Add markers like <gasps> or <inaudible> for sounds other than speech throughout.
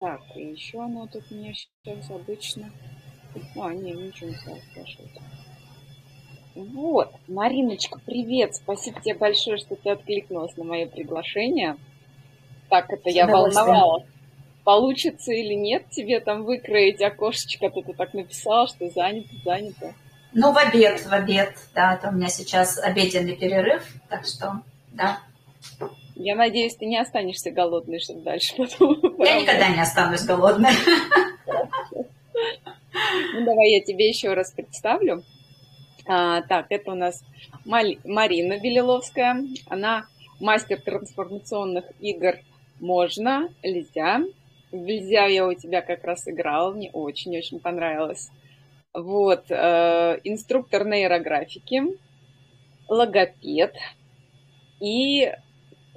Так, и еще оно тут у меня сейчас обычно... А, не, ничего не стало спрашивать. Вот, Мариночка, привет! Спасибо тебе большое, что ты откликнулась на мое приглашение. Так, это я волновалась. Получится или нет тебе там выкроить окошечко, ты, ты так написала, что занято, занято. Ну, в обед, в обед, да, это у меня сейчас обеденный перерыв, так что, да. Я надеюсь, ты не останешься голодной, чтобы дальше потом... <laughs> Я никогда не останусь голодной. Ну, давай я тебе еще раз представлю. А, так, это у нас Марина Белиловская. Она мастер трансформационных игр «Можно», «Нельзя». «Нельзя» я у тебя как раз играла, мне очень-очень понравилось. Вот, э, инструктор нейрографики, логопед и,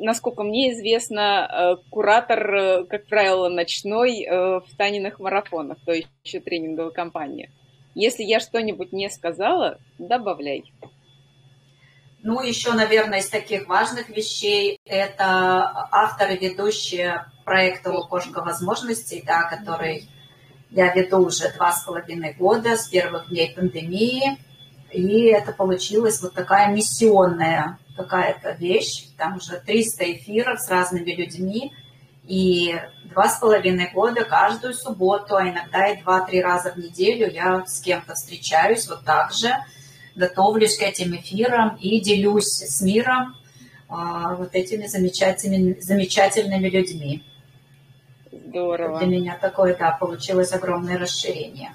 насколько мне известно, э, куратор, э, как правило, ночной э, в Таниных марафонах, то есть еще тренинговой компании. Если я что-нибудь не сказала, добавляй. Ну, еще, наверное, из таких важных вещей это авторы, ведущие проекта «Лукошка возможностей», да, который я веду уже два с половиной года с первых дней пандемии. И это получилась вот такая миссионная какая-то вещь. Там уже 300 эфиров с разными людьми. И два с половиной года каждую субботу, а иногда и два-три раза в неделю я с кем-то встречаюсь вот так же, готовлюсь к этим эфирам и делюсь с миром а, вот этими замечательными, замечательными людьми. Здорово. Для меня такое, да, получилось огромное расширение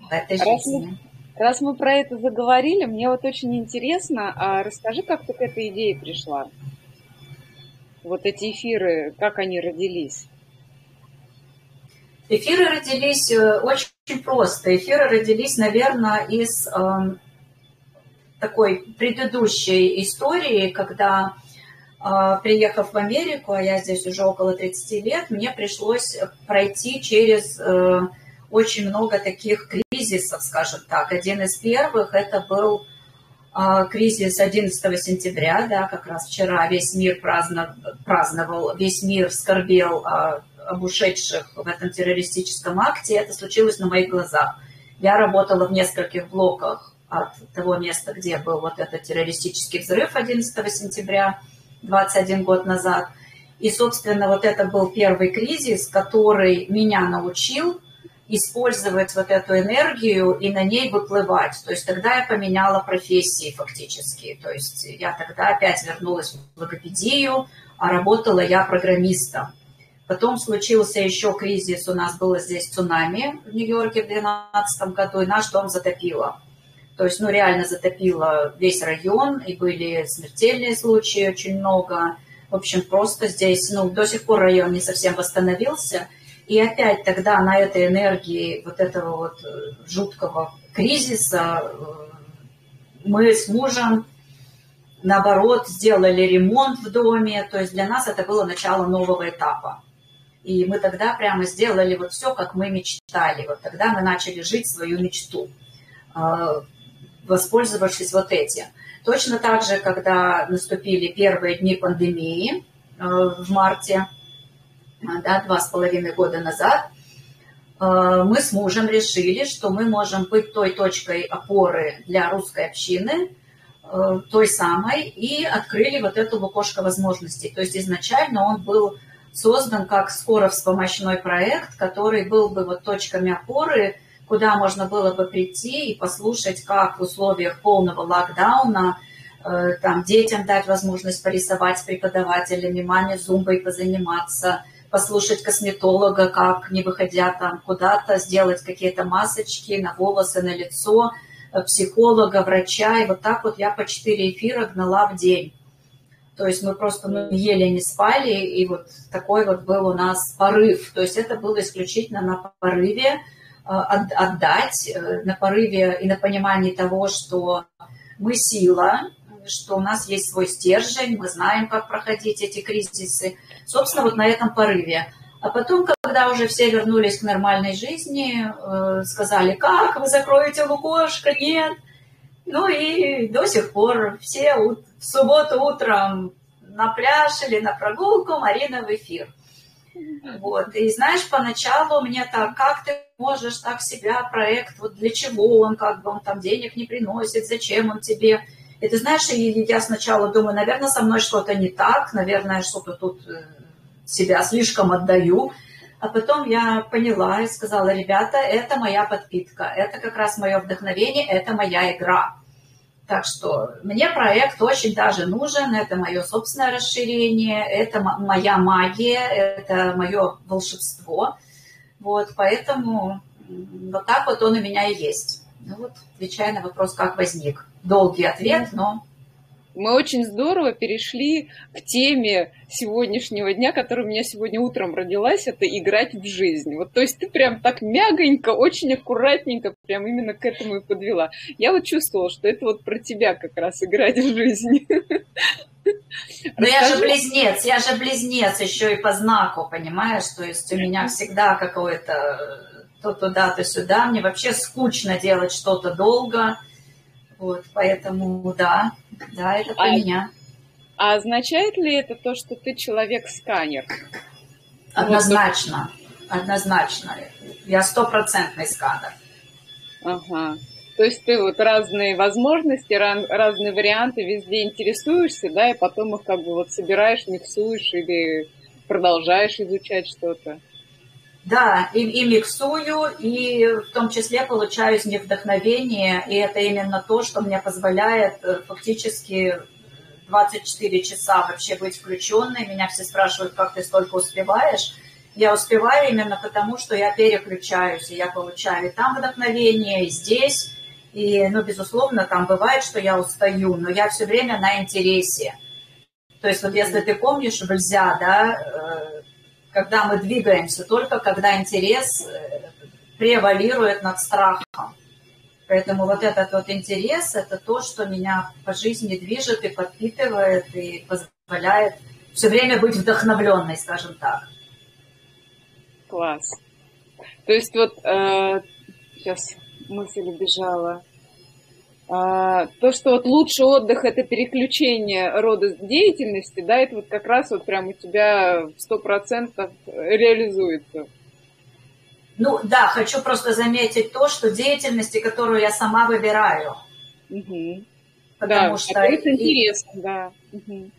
в этой раз жизни. Мы, раз мы про это заговорили, мне вот очень интересно, а расскажи, как ты к этой идее пришла? Вот эти эфиры, как они родились? Эфиры родились э, очень просто. Эфиры родились, наверное, из э, такой предыдущей истории, когда а, приехав в Америку, а я здесь уже около 30 лет, мне пришлось пройти через э, очень много таких кризисов, скажем так. Один из первых это был а, кризис 11 сентября, да, как раз вчера весь мир праздновал, весь мир скорбел об ушедших в этом террористическом акте. Это случилось на моих глазах. Я работала в нескольких блоках от того места, где был вот этот террористический взрыв 11 сентября – 21 год назад. И, собственно, вот это был первый кризис, который меня научил использовать вот эту энергию и на ней выплывать. То есть тогда я поменяла профессии фактически. То есть я тогда опять вернулась в логопедию, а работала я программистом. Потом случился еще кризис, у нас было здесь цунами в Нью-Йорке в 2012 году, и наш дом затопило. То есть, ну, реально затопило весь район, и были смертельные случаи очень много. В общем, просто здесь, ну, до сих пор район не совсем восстановился. И опять тогда на этой энергии вот этого вот э, жуткого кризиса э, мы с мужем, наоборот, сделали ремонт в доме. То есть для нас это было начало нового этапа. И мы тогда прямо сделали вот все, как мы мечтали. Вот тогда мы начали жить свою мечту а, воспользовавшись вот этим. Точно так же, когда наступили первые дни пандемии э, в марте, э, да, два с половиной года назад, э, мы с мужем решили, что мы можем быть той точкой опоры для русской общины, той самой, и открыли вот эту окошко возможностей. То есть изначально он был создан как скоро вспомощной проект, который был бы вот точками опоры куда можно было бы прийти и послушать, как в условиях полного локдауна э, там, детям дать возможность порисовать с преподавателями, маме зумбой позаниматься, послушать косметолога, как, не выходя там куда-то, сделать какие-то масочки на волосы, на лицо, э, психолога, врача. И вот так вот я по четыре эфира гнала в день. То есть мы просто ну, еле не спали, и вот такой вот был у нас порыв. То есть это было исключительно на порыве, Э, отдать э, на порыве и на понимании того, что мы сила, что у нас есть свой стержень, мы знаем, как проходить эти кризисы. Собственно, вот на этом порыве. А потом, когда уже все вернулись к нормальной жизни, э, сказали, как вы закроете лукошко, нет. Ну и до сих пор все в субботу утром на пляж или на прогулку, Марина в эфир. Вот. И знаешь, поначалу мне так, как ты можешь так себя, проект, вот для чего он, как бы он там денег не приносит, зачем он тебе. И ты знаешь, я сначала думаю, наверное, со мной что-то не так, наверное, что-то тут э, себя слишком отдаю. А потом я поняла и сказала, ребята, это моя подпитка, это как раз мое вдохновение, это моя игра. Так что мне проект очень даже нужен, это мое собственное расширение, это моя магия, это мое волшебство. Вот, поэтому вот так вот он у меня и есть. Ну вот, отвечая на вопрос, как возник. Долгий ответ, но мы очень здорово перешли к теме сегодняшнего дня, которая у меня сегодня утром родилась, это играть в жизнь. Вот, то есть ты прям так мягонько, очень аккуратненько прям именно к этому и подвела. Я вот чувствовала, что это вот про тебя как раз играть в жизнь. <laughs> Но я же близнец, я же близнец еще и по знаку, понимаешь? То есть у меня всегда какое-то то туда, то сюда. Мне вообще скучно делать что-то долго. Вот, поэтому да, да, это про а, меня. А означает ли это то, что ты человек-сканер? Однозначно, вот. однозначно. Я стопроцентный сканер. Ага. То есть ты вот разные возможности, разные варианты везде интересуешься, да, и потом их как бы вот собираешь, миксуешь или продолжаешь изучать что-то. Да, и, и миксую, и в том числе получаю из них вдохновение, и это именно то, что мне позволяет э, фактически 24 часа вообще быть включенной. Меня все спрашивают, как ты столько успеваешь. Я успеваю именно потому, что я переключаюсь, и я получаю и там вдохновение, и здесь. И, ну, безусловно, там бывает, что я устаю, но я все время на интересе. То есть вот если ты помнишь Вельзя, да, э, когда мы двигаемся, только когда интерес э, превалирует над страхом. Поэтому вот этот вот интерес – это то, что меня по жизни движет и подпитывает, и позволяет все время быть вдохновленной, скажем так. Класс. То есть вот э, сейчас мысль убежала. А, то, что вот лучший отдых – это переключение рода деятельности, да, это вот как раз вот прям у тебя сто процентов реализуется. Ну да, хочу просто заметить то, что деятельности, которую я сама выбираю. Угу. Потому да, что... Это интересно, да. Угу.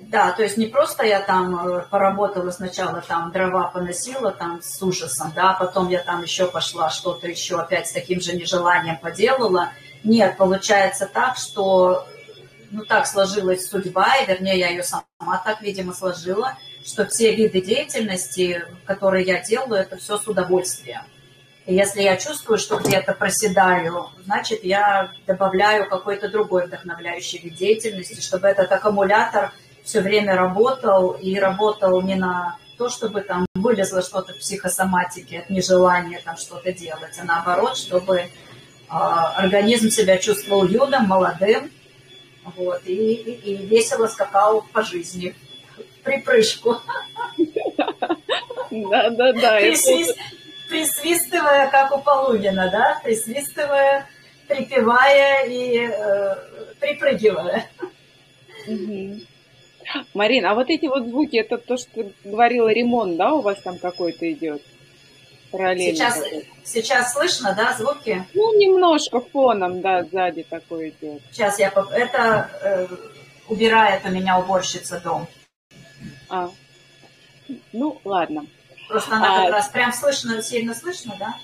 Да, то есть не просто я там э, поработала сначала, там дрова поносила там с ужасом, да, потом я там еще пошла что-то еще опять с таким же нежеланием поделала – нет, получается так, что ну так сложилась судьба, и вернее я ее сама так, видимо, сложила, что все виды деятельности, которые я делаю, это все с удовольствием. И если я чувствую, что где-то проседаю, значит, я добавляю какой-то другой вдохновляющий вид деятельности, чтобы этот аккумулятор все время работал и работал не на то, чтобы там вылезло что-то в психосоматике от нежелания там что-то делать, а наоборот, чтобы организм себя чувствовал юным, молодым, вот, и, и, и весело скакал по жизни, припрыжку. Да, да, да. Присвист, присвистывая, как у Полунина, да, присвистывая, припевая и э, припрыгивая. Угу. Марин, а вот эти вот звуки, это то, что говорила ремонт, да, у вас там какой-то идет? Параллельно. Сейчас, сейчас слышно, да, звуки? Ну, немножко фоном, да, сзади такой идет. Сейчас я... Это э, убирает у меня уборщица дом. А. Ну, ладно. Просто она а... как раз прям слышно, сильно слышно, да?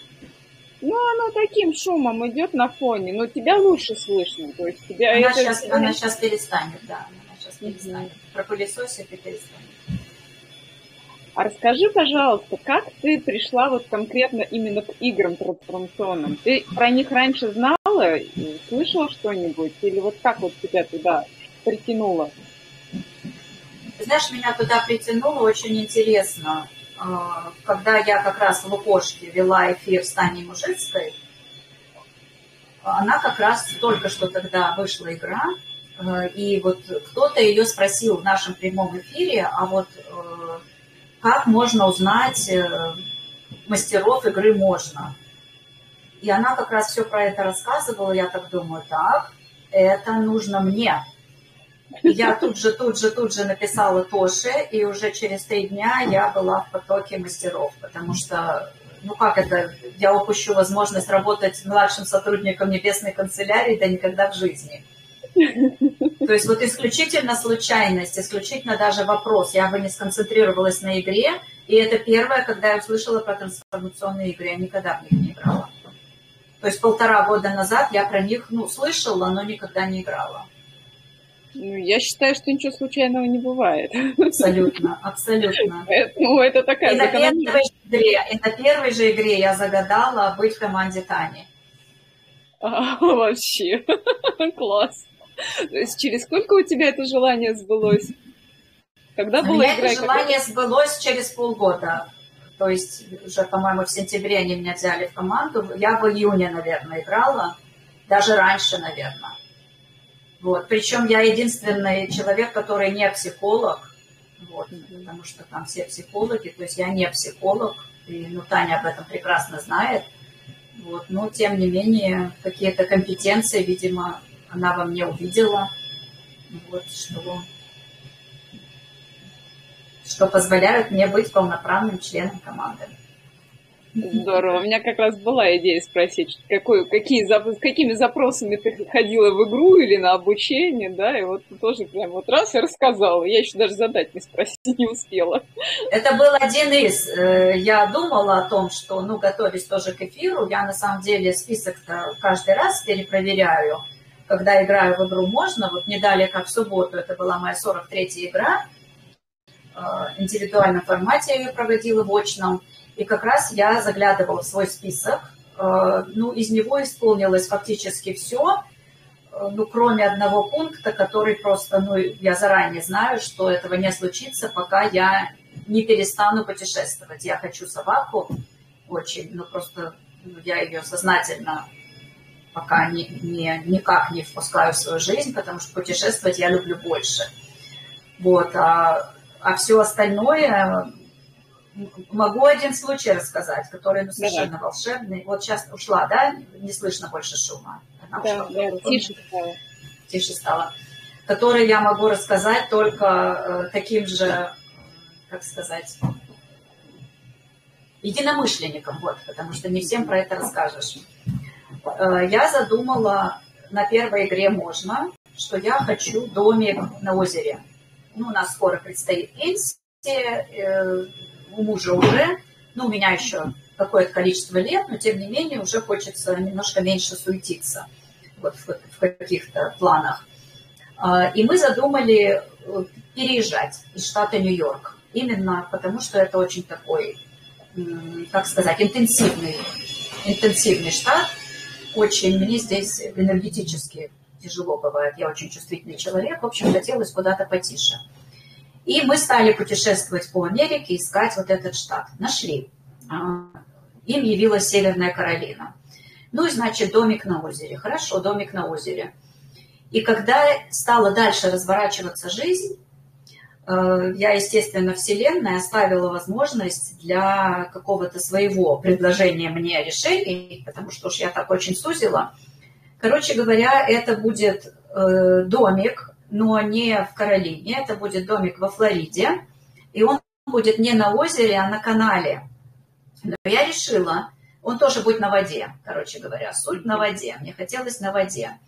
Ну, оно таким шумом идет на фоне, но тебя лучше слышно. То есть тебя она, это... сейчас, она сейчас перестанет, да. Она сейчас перестанет. Mm-hmm. Пропылесосит и перестанет. А расскажи, пожалуйста, как ты пришла вот конкретно именно к играм трансформационным? Ты про них раньше знала, слышала что-нибудь? Или вот как вот тебя туда притянуло? знаешь, меня туда притянуло очень интересно. А, когда я как раз в Лукошке вела эфир с Таней Мужицкой, она как раз только что тогда вышла игра, э, и вот кто-то ее спросил в нашем прямом эфире, а вот э, как можно узнать э, мастеров игры можно. И она как раз все про это рассказывала, я так думаю, так, это нужно мне. Я тут же, тут же, тут же написала Тоше, и уже через три дня я была в потоке мастеров, потому что, ну как это, я упущу возможность работать младшим сотрудником небесной канцелярии, да никогда в жизни. То есть вот исключительно случайность, исключительно даже вопрос. Я бы не сконцентрировалась на игре, и это первое, когда я услышала про трансформационные игры, я никогда в них не играла. То есть полтора года назад я про них, ну, слышала, но никогда не играла. Ну, я считаю, что ничего случайного не бывает. Абсолютно, абсолютно. Ну, это такая и на, первой игре, и на первой же игре я загадала быть в команде Тани. А, вообще, <laughs> класс. То есть через сколько у тебя это желание сбылось? Когда была игра? Это желание сбылось через полгода. То есть уже, по-моему, в сентябре они меня взяли в команду. Я в июне, наверное, играла. Даже раньше, наверное. Вот. Причем я единственный человек, который не психолог. Вот. Потому что там все психологи. То есть я не психолог. И ну, Таня об этом прекрасно знает. Вот. Но, тем не менее, какие-то компетенции, видимо, она во мне увидела. Вот, что что позволяют мне быть полноправным членом команды. Здорово. У меня как раз была идея спросить, какой, какие, с какими запросами ты ходила в игру или на обучение, да, и вот тоже прям вот раз и рассказала. Я еще даже задать не спросить не успела. Это был один из. Э, я думала о том, что, ну, готовясь тоже к эфиру, я на самом деле список-то каждый раз перепроверяю, когда играю в игру можно. Вот не далее, как в субботу, это была моя 43-я игра, Э, индивидуальном формате я ее проводила в очном. И как раз я заглядывала в свой список. Э, ну, из него исполнилось фактически все, э, ну, кроме одного пункта, который просто, ну, я заранее знаю, что этого не случится, пока я не перестану путешествовать. Я хочу собаку очень, ну, просто ну, я ее сознательно пока не, не, никак не впускаю в свою жизнь, потому что путешествовать я люблю больше. Вот, а а все остальное могу один случай рассказать, который ну, совершенно Давай. волшебный. Вот сейчас ушла, да? Не слышно больше шума. Она да, ушла. да, тише стало. Тише стало. Который я могу рассказать только э, таким же, как сказать, единомышленникам, вот, потому что не всем про это расскажешь. Э, я задумала на первой игре можно, что я хочу домик на озере. Ну, у нас скоро предстоит пенсия, э, у мужа уже, ну, у меня еще какое-то количество лет, но тем не менее уже хочется немножко меньше суетиться вот в, в каких-то планах. Э, и мы задумали переезжать из штата Нью-Йорк, именно потому что это очень такой, как сказать, интенсивный, интенсивный штат, очень мне здесь энергетически тяжело бывает, я очень чувствительный человек, в общем, хотелось куда-то потише. И мы стали путешествовать по Америке, искать вот этот штат. Нашли. А, им явилась Северная Каролина. Ну и, значит, домик на озере. Хорошо, домик на озере. И когда стала дальше разворачиваться жизнь, я, естественно, Вселенная оставила возможность для какого-то своего предложения мне решений, потому что уж я так очень сузила – Короче говоря, это будет э, домик, но не в Каролине, это будет домик во Флориде, и он будет не на озере, а на канале. Но я решила, он тоже будет на воде, короче говоря, суть на воде, мне хотелось на воде.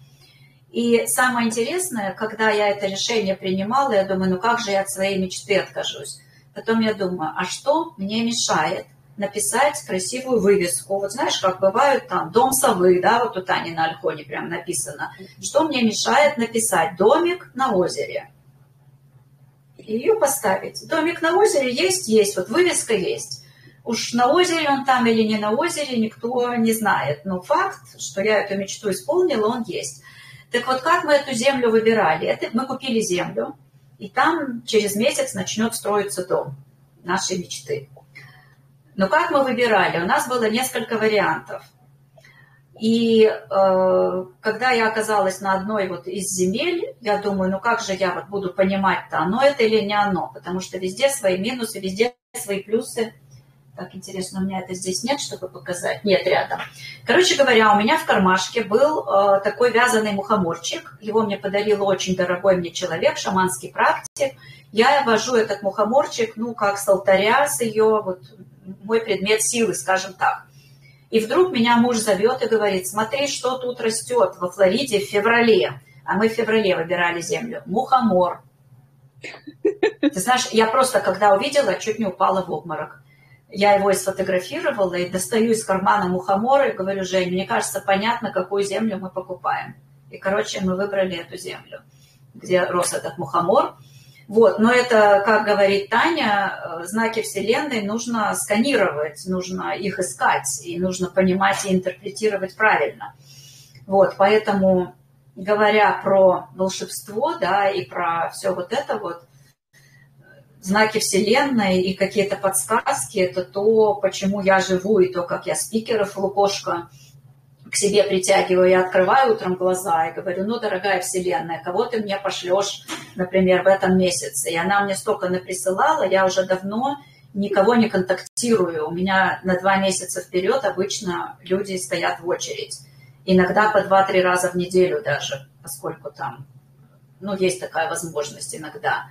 И самое интересное, когда я это решение принимала, я думаю, ну как же я от своей мечты откажусь? Потом я думаю, а что мне мешает написать красивую вывеску. Вот знаешь, как бывают там дом совы, да, вот у Тани на Альхоне прям написано. Что мне мешает написать домик на озере? Ее поставить. Домик на озере есть, есть, вот вывеска есть. Уж на озере он там или не на озере, никто не знает. Но факт, что я эту мечту исполнила, он есть. Так вот, как мы эту землю выбирали? Это мы купили землю, и там через месяц начнет строиться дом нашей мечты. Но как мы выбирали? У нас было несколько вариантов. И э, когда я оказалась на одной вот из земель, я думаю, ну как же я вот буду понимать-то, оно это или не оно, потому что везде свои минусы, везде свои плюсы. Так, интересно, у меня это здесь нет, чтобы показать? Нет, рядом. Короче говоря, у меня в кармашке был э, такой вязаный мухоморчик. Его мне подарил очень дорогой мне человек, шаманский практик. Я вожу этот мухоморчик, ну, как с алтаря, с ее, вот, мой предмет силы, скажем так. И вдруг меня муж зовет и говорит, смотри, что тут растет во Флориде в феврале. А мы в феврале выбирали землю. Мухомор. Ты знаешь, я просто, когда увидела, чуть не упала в обморок. Я его и сфотографировала, и достаю из кармана мухомора и говорю, Жень, мне кажется, понятно, какую землю мы покупаем. И, короче, мы выбрали эту землю, где рос этот мухомор. Вот, но это, как говорит Таня, э, знаки Вселенной нужно сканировать, нужно их искать, и нужно понимать и интерпретировать правильно. Вот, поэтому, говоря про волшебство, да, и про все вот это вот, знаки Вселенной и какие-то подсказки, это то, почему я живу, и то, как я спикеров Лукошка к себе притягиваю, я открываю утром глаза и говорю, ну, дорогая Вселенная, кого ты мне пошлешь, например, в этом месяце? И она мне столько наприсылала, я уже давно никого не контактирую. У меня на два месяца вперед обычно люди стоят в очередь. Иногда по два-три раза в неделю даже, поскольку там, ну, есть такая возможность иногда.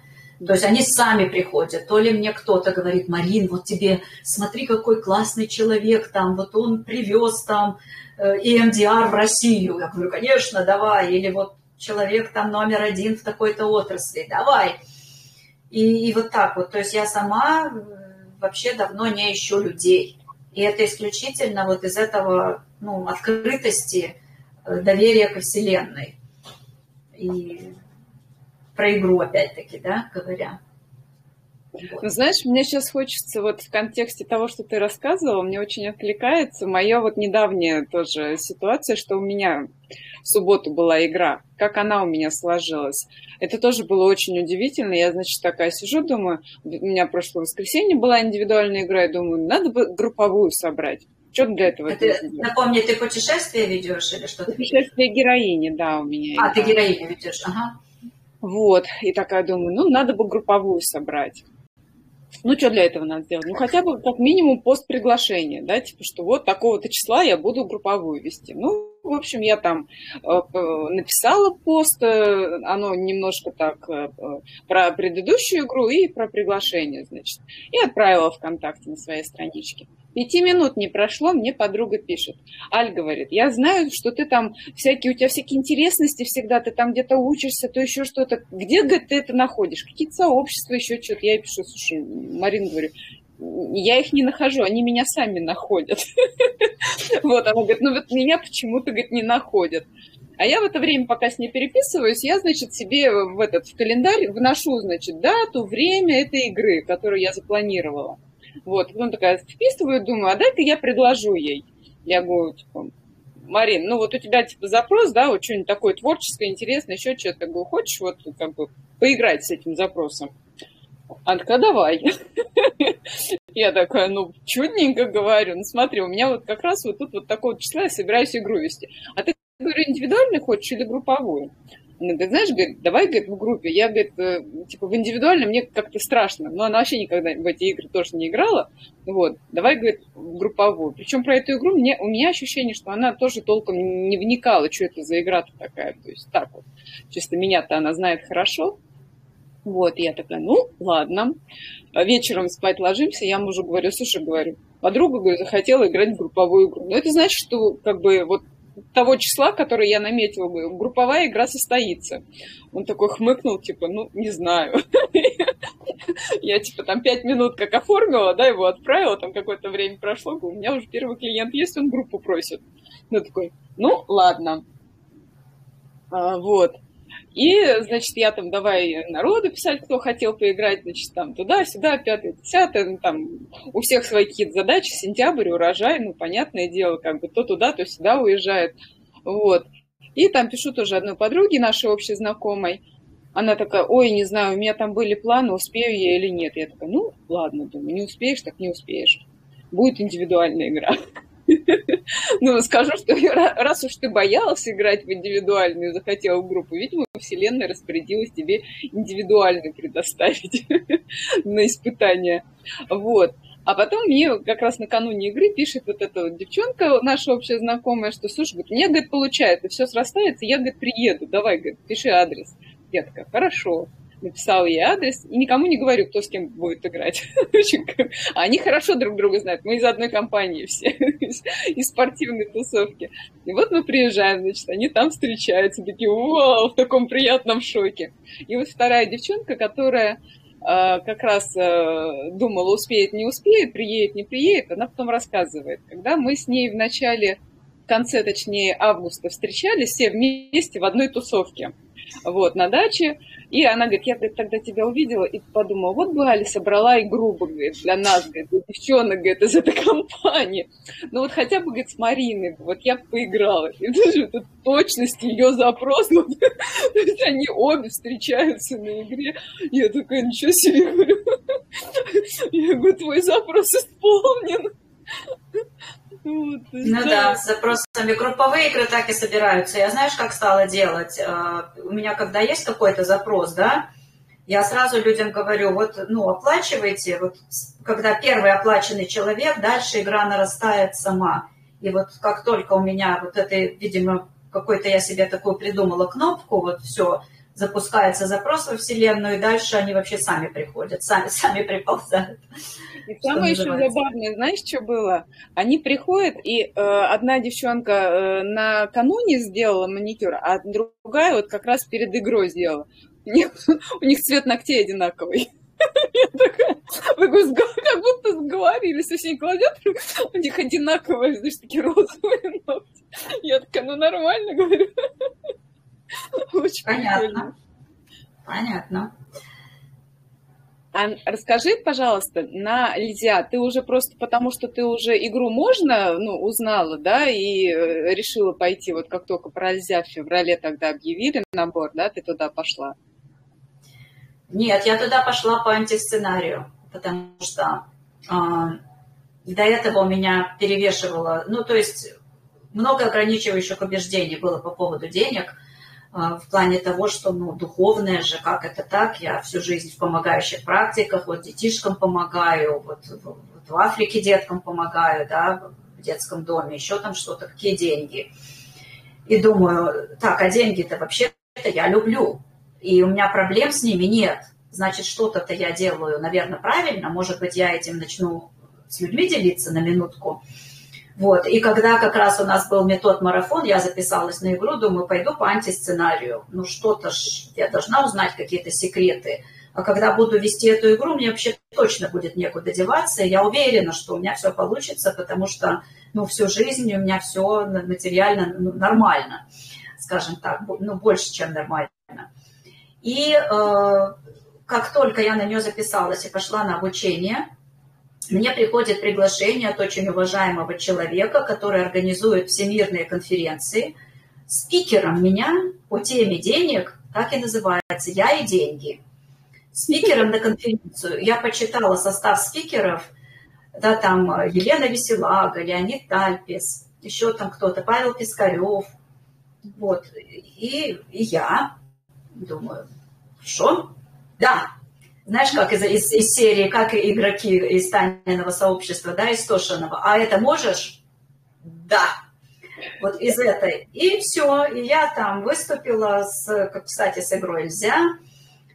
То есть они сами приходят, то ли мне кто-то говорит, Марин, вот тебе, смотри, какой классный человек там, вот он привез там EMDR в Россию. Я говорю, конечно, давай. Или вот человек там номер один в такой-то отрасли, давай. И, и вот так вот. То есть я сама вообще давно не ищу людей. И это исключительно вот из этого ну, открытости, э, доверия ко Вселенной. И про игру опять-таки, да, говоря. Ну, знаешь, мне сейчас хочется вот в контексте того, что ты рассказывала, мне очень откликается моя вот недавняя тоже ситуация, что у меня в субботу была игра, как она у меня сложилась. Это тоже было очень удивительно. Я, значит, такая сижу, думаю, у меня прошлое воскресенье была индивидуальная игра, и думаю, надо бы групповую собрать. Что для этого? Это, напомни, ты путешествие ведешь или что-то? Путешествие героини, да, у меня. А, игра. ты героиню ведешь, ага. Вот, и такая думаю, ну, надо бы групповую собрать. Ну, что для этого надо сделать? Ну, хотя бы как минимум пост приглашения, да, типа, что вот такого-то числа я буду групповую вести. Ну, в общем, я там э, написала пост, э, оно немножко так э, про предыдущую игру и про приглашение, значит, и отправила ВКонтакте на своей страничке. Пяти минут не прошло, мне подруга пишет. Аль говорит, я знаю, что ты там всякие, у тебя всякие интересности всегда, ты там где-то учишься, то еще что-то. Где, говорит, ты это находишь? Какие-то сообщества, еще что-то. Я ей пишу, слушай, Марин, говорю, я их не нахожу, они меня сами находят. <laughs> Вот, она говорит, ну вот меня почему-то, говорит, не находят. А я в это время, пока с ней переписываюсь, я, значит, себе в этот в календарь вношу, значит, дату, время этой игры, которую я запланировала. Вот, потом такая вписываю, думаю, а дай-ка я предложу ей. Я говорю, типа, Марин, ну вот у тебя типа запрос, да, вот что-нибудь такое творческое, интересное, еще что-то. Говорю, хочешь вот как бы поиграть с этим запросом? Она такая, давай. <laughs> Я такая, ну, чудненько говорю. Ну, смотри, у меня вот как раз вот тут вот такого числа я собираюсь игру вести. А ты, говорю, индивидуально хочешь или групповую? Говорит, знаешь, говорит, давай, говорит, в группе. Я, говорит, э, типа, в индивидуально мне как-то страшно. Но она вообще никогда в эти игры тоже не играла. Вот, давай, говорит, в групповую. Причем про эту игру мне, у меня ощущение, что она тоже толком не вникала, что это за игра-то такая. То есть так вот. Чисто меня-то она знает хорошо. Вот, я такая, ну, ладно. Вечером спать ложимся, я мужу говорю, слушай, говорю, подруга, говорю, захотела играть в групповую игру. Но это значит, что как бы вот того числа, которое я наметила, групповая игра состоится. Он такой хмыкнул, типа, ну, не знаю. <laughs> Я, типа, там пять минут как оформила, да, его отправила, там какое-то время прошло, у меня уже первый клиент есть, он группу просит. Ну, такой, ну, ладно. А, вот. И, значит, я там давай народу писать, кто хотел поиграть, значит, там туда-сюда, пятое, десятое, ну, там у всех свои какие-то задачи, сентябрь, урожай, ну, понятное дело, как бы то туда, то сюда уезжает, вот. И там пишу тоже одной подруге, нашей общей знакомой, она такая, ой, не знаю, у меня там были планы, успею я или нет. Я такая, ну, ладно, думаю, не успеешь, так не успеешь. Будет индивидуальная игра. Ну, скажу, что раз уж ты боялась играть в индивидуальную, захотела в группу, видимо, Вселенная распорядилась тебе индивидуально предоставить <laughs> на испытание. Вот. А потом мне как раз накануне игры пишет вот эта вот девчонка, наша общая знакомая, что, слушай, говорит, мне, говорит, получается, все срастается, я, говорит, приеду, давай, говорит, пиши адрес. Я такая, хорошо написала ей адрес, и никому не говорю, кто с кем будет играть. <laughs> А они хорошо друг друга знают, мы из одной компании все, <laughs> из спортивной тусовки. И вот мы приезжаем, значит, они там встречаются, такие, вау, в таком приятном шоке. И вот вторая девчонка, которая а, как раз а, думала, успеет, не успеет, приедет, не приедет, она потом рассказывает. Когда мы с ней в начале, в конце, точнее, августа встречались все вместе в одной тусовке, вот, на даче, и она говорит, я говорит, тогда тебя увидела и подумала, вот бы Али собрала игру говорит, для нас, говорит, для девчонок, говорит, из этой компании. Ну вот хотя бы, говорит, с Мариной, вот я бы поиграла. И даже это точность ее запрос, <laughs> вот, то есть они обе встречаются на игре. Я такая, ничего себе, говорю. <laughs> Я говорю, твой запрос исполнен. Вот, ну да, с запросами групповые игры так и собираются. Я знаешь, как стала делать? А, у меня, когда есть какой-то запрос, да, я сразу людям говорю, вот, ну, оплачивайте, вот, когда первый оплаченный человек, дальше игра нарастает сама. И вот как только у меня вот это, видимо, какой-то я себе такую придумала кнопку, вот все, запускается запрос во Вселенную, и дальше они вообще сами приходят, сами, сами приползают. И самое еще забавное, знаешь, что было? Они приходят, и э, одна девчонка э, накануне сделала маникюр, а другая вот как раз перед игрой сделала. У них, у них цвет ногтей одинаковый. <laughs> Я такая, как будто сговорились, все кладет, у них одинаковые, знаешь, такие розовые ногти. Я такая, ну нормально, говорю. <laughs> Очень Понятно. Прикольно. Понятно. А расскажи, пожалуйста, на Лидия, ты уже просто потому, что ты уже игру можно, ну, узнала, да, и э, решила пойти, вот как только про Лидия в феврале тогда объявили набор, да, ты туда пошла? Нет, я туда пошла по антисценарию, потому что э, до этого меня перевешивало, ну, то есть много ограничивающих убеждений было по поводу денег – в плане того, что ну, духовное же, как это так, я всю жизнь в помогающих практиках, вот детишкам помогаю, вот, вот в Африке деткам помогаю, да, в детском доме, еще там что-то, какие деньги. И думаю, так, а деньги-то вообще-то я люблю, и у меня проблем с ними нет. Значит, что-то-то я делаю, наверное, правильно. Может быть, я этим начну с людьми делиться на минутку. Вот. И когда как раз у нас был метод марафон, я записалась на игру, думаю, пойду по антисценарию. Ну что-то ж, я должна узнать какие-то секреты. А когда буду вести эту игру, мне вообще точно будет некуда деваться. Я уверена, что у меня все получится, потому что ну, всю жизнь у меня все материально ну, нормально, скажем так, ну, больше, чем нормально. И э, как только я на нее записалась и пошла на обучение, мне приходит приглашение от очень уважаемого человека, который организует всемирные конференции. Спикером меня по теме денег так и называется «Я и деньги». Спикером на конференцию я почитала состав спикеров, да, там Елена Веселага, Леонид Тальпес, еще там кто-то, Павел Пискарев, вот, и, и я думаю, что? Да, знаешь, как из, из, из серии, как игроки из тайного сообщества, да, истошенного. А это можешь? Да. Вот из этой. И все. И я там выступила, с, кстати, с игрой «Нельзя».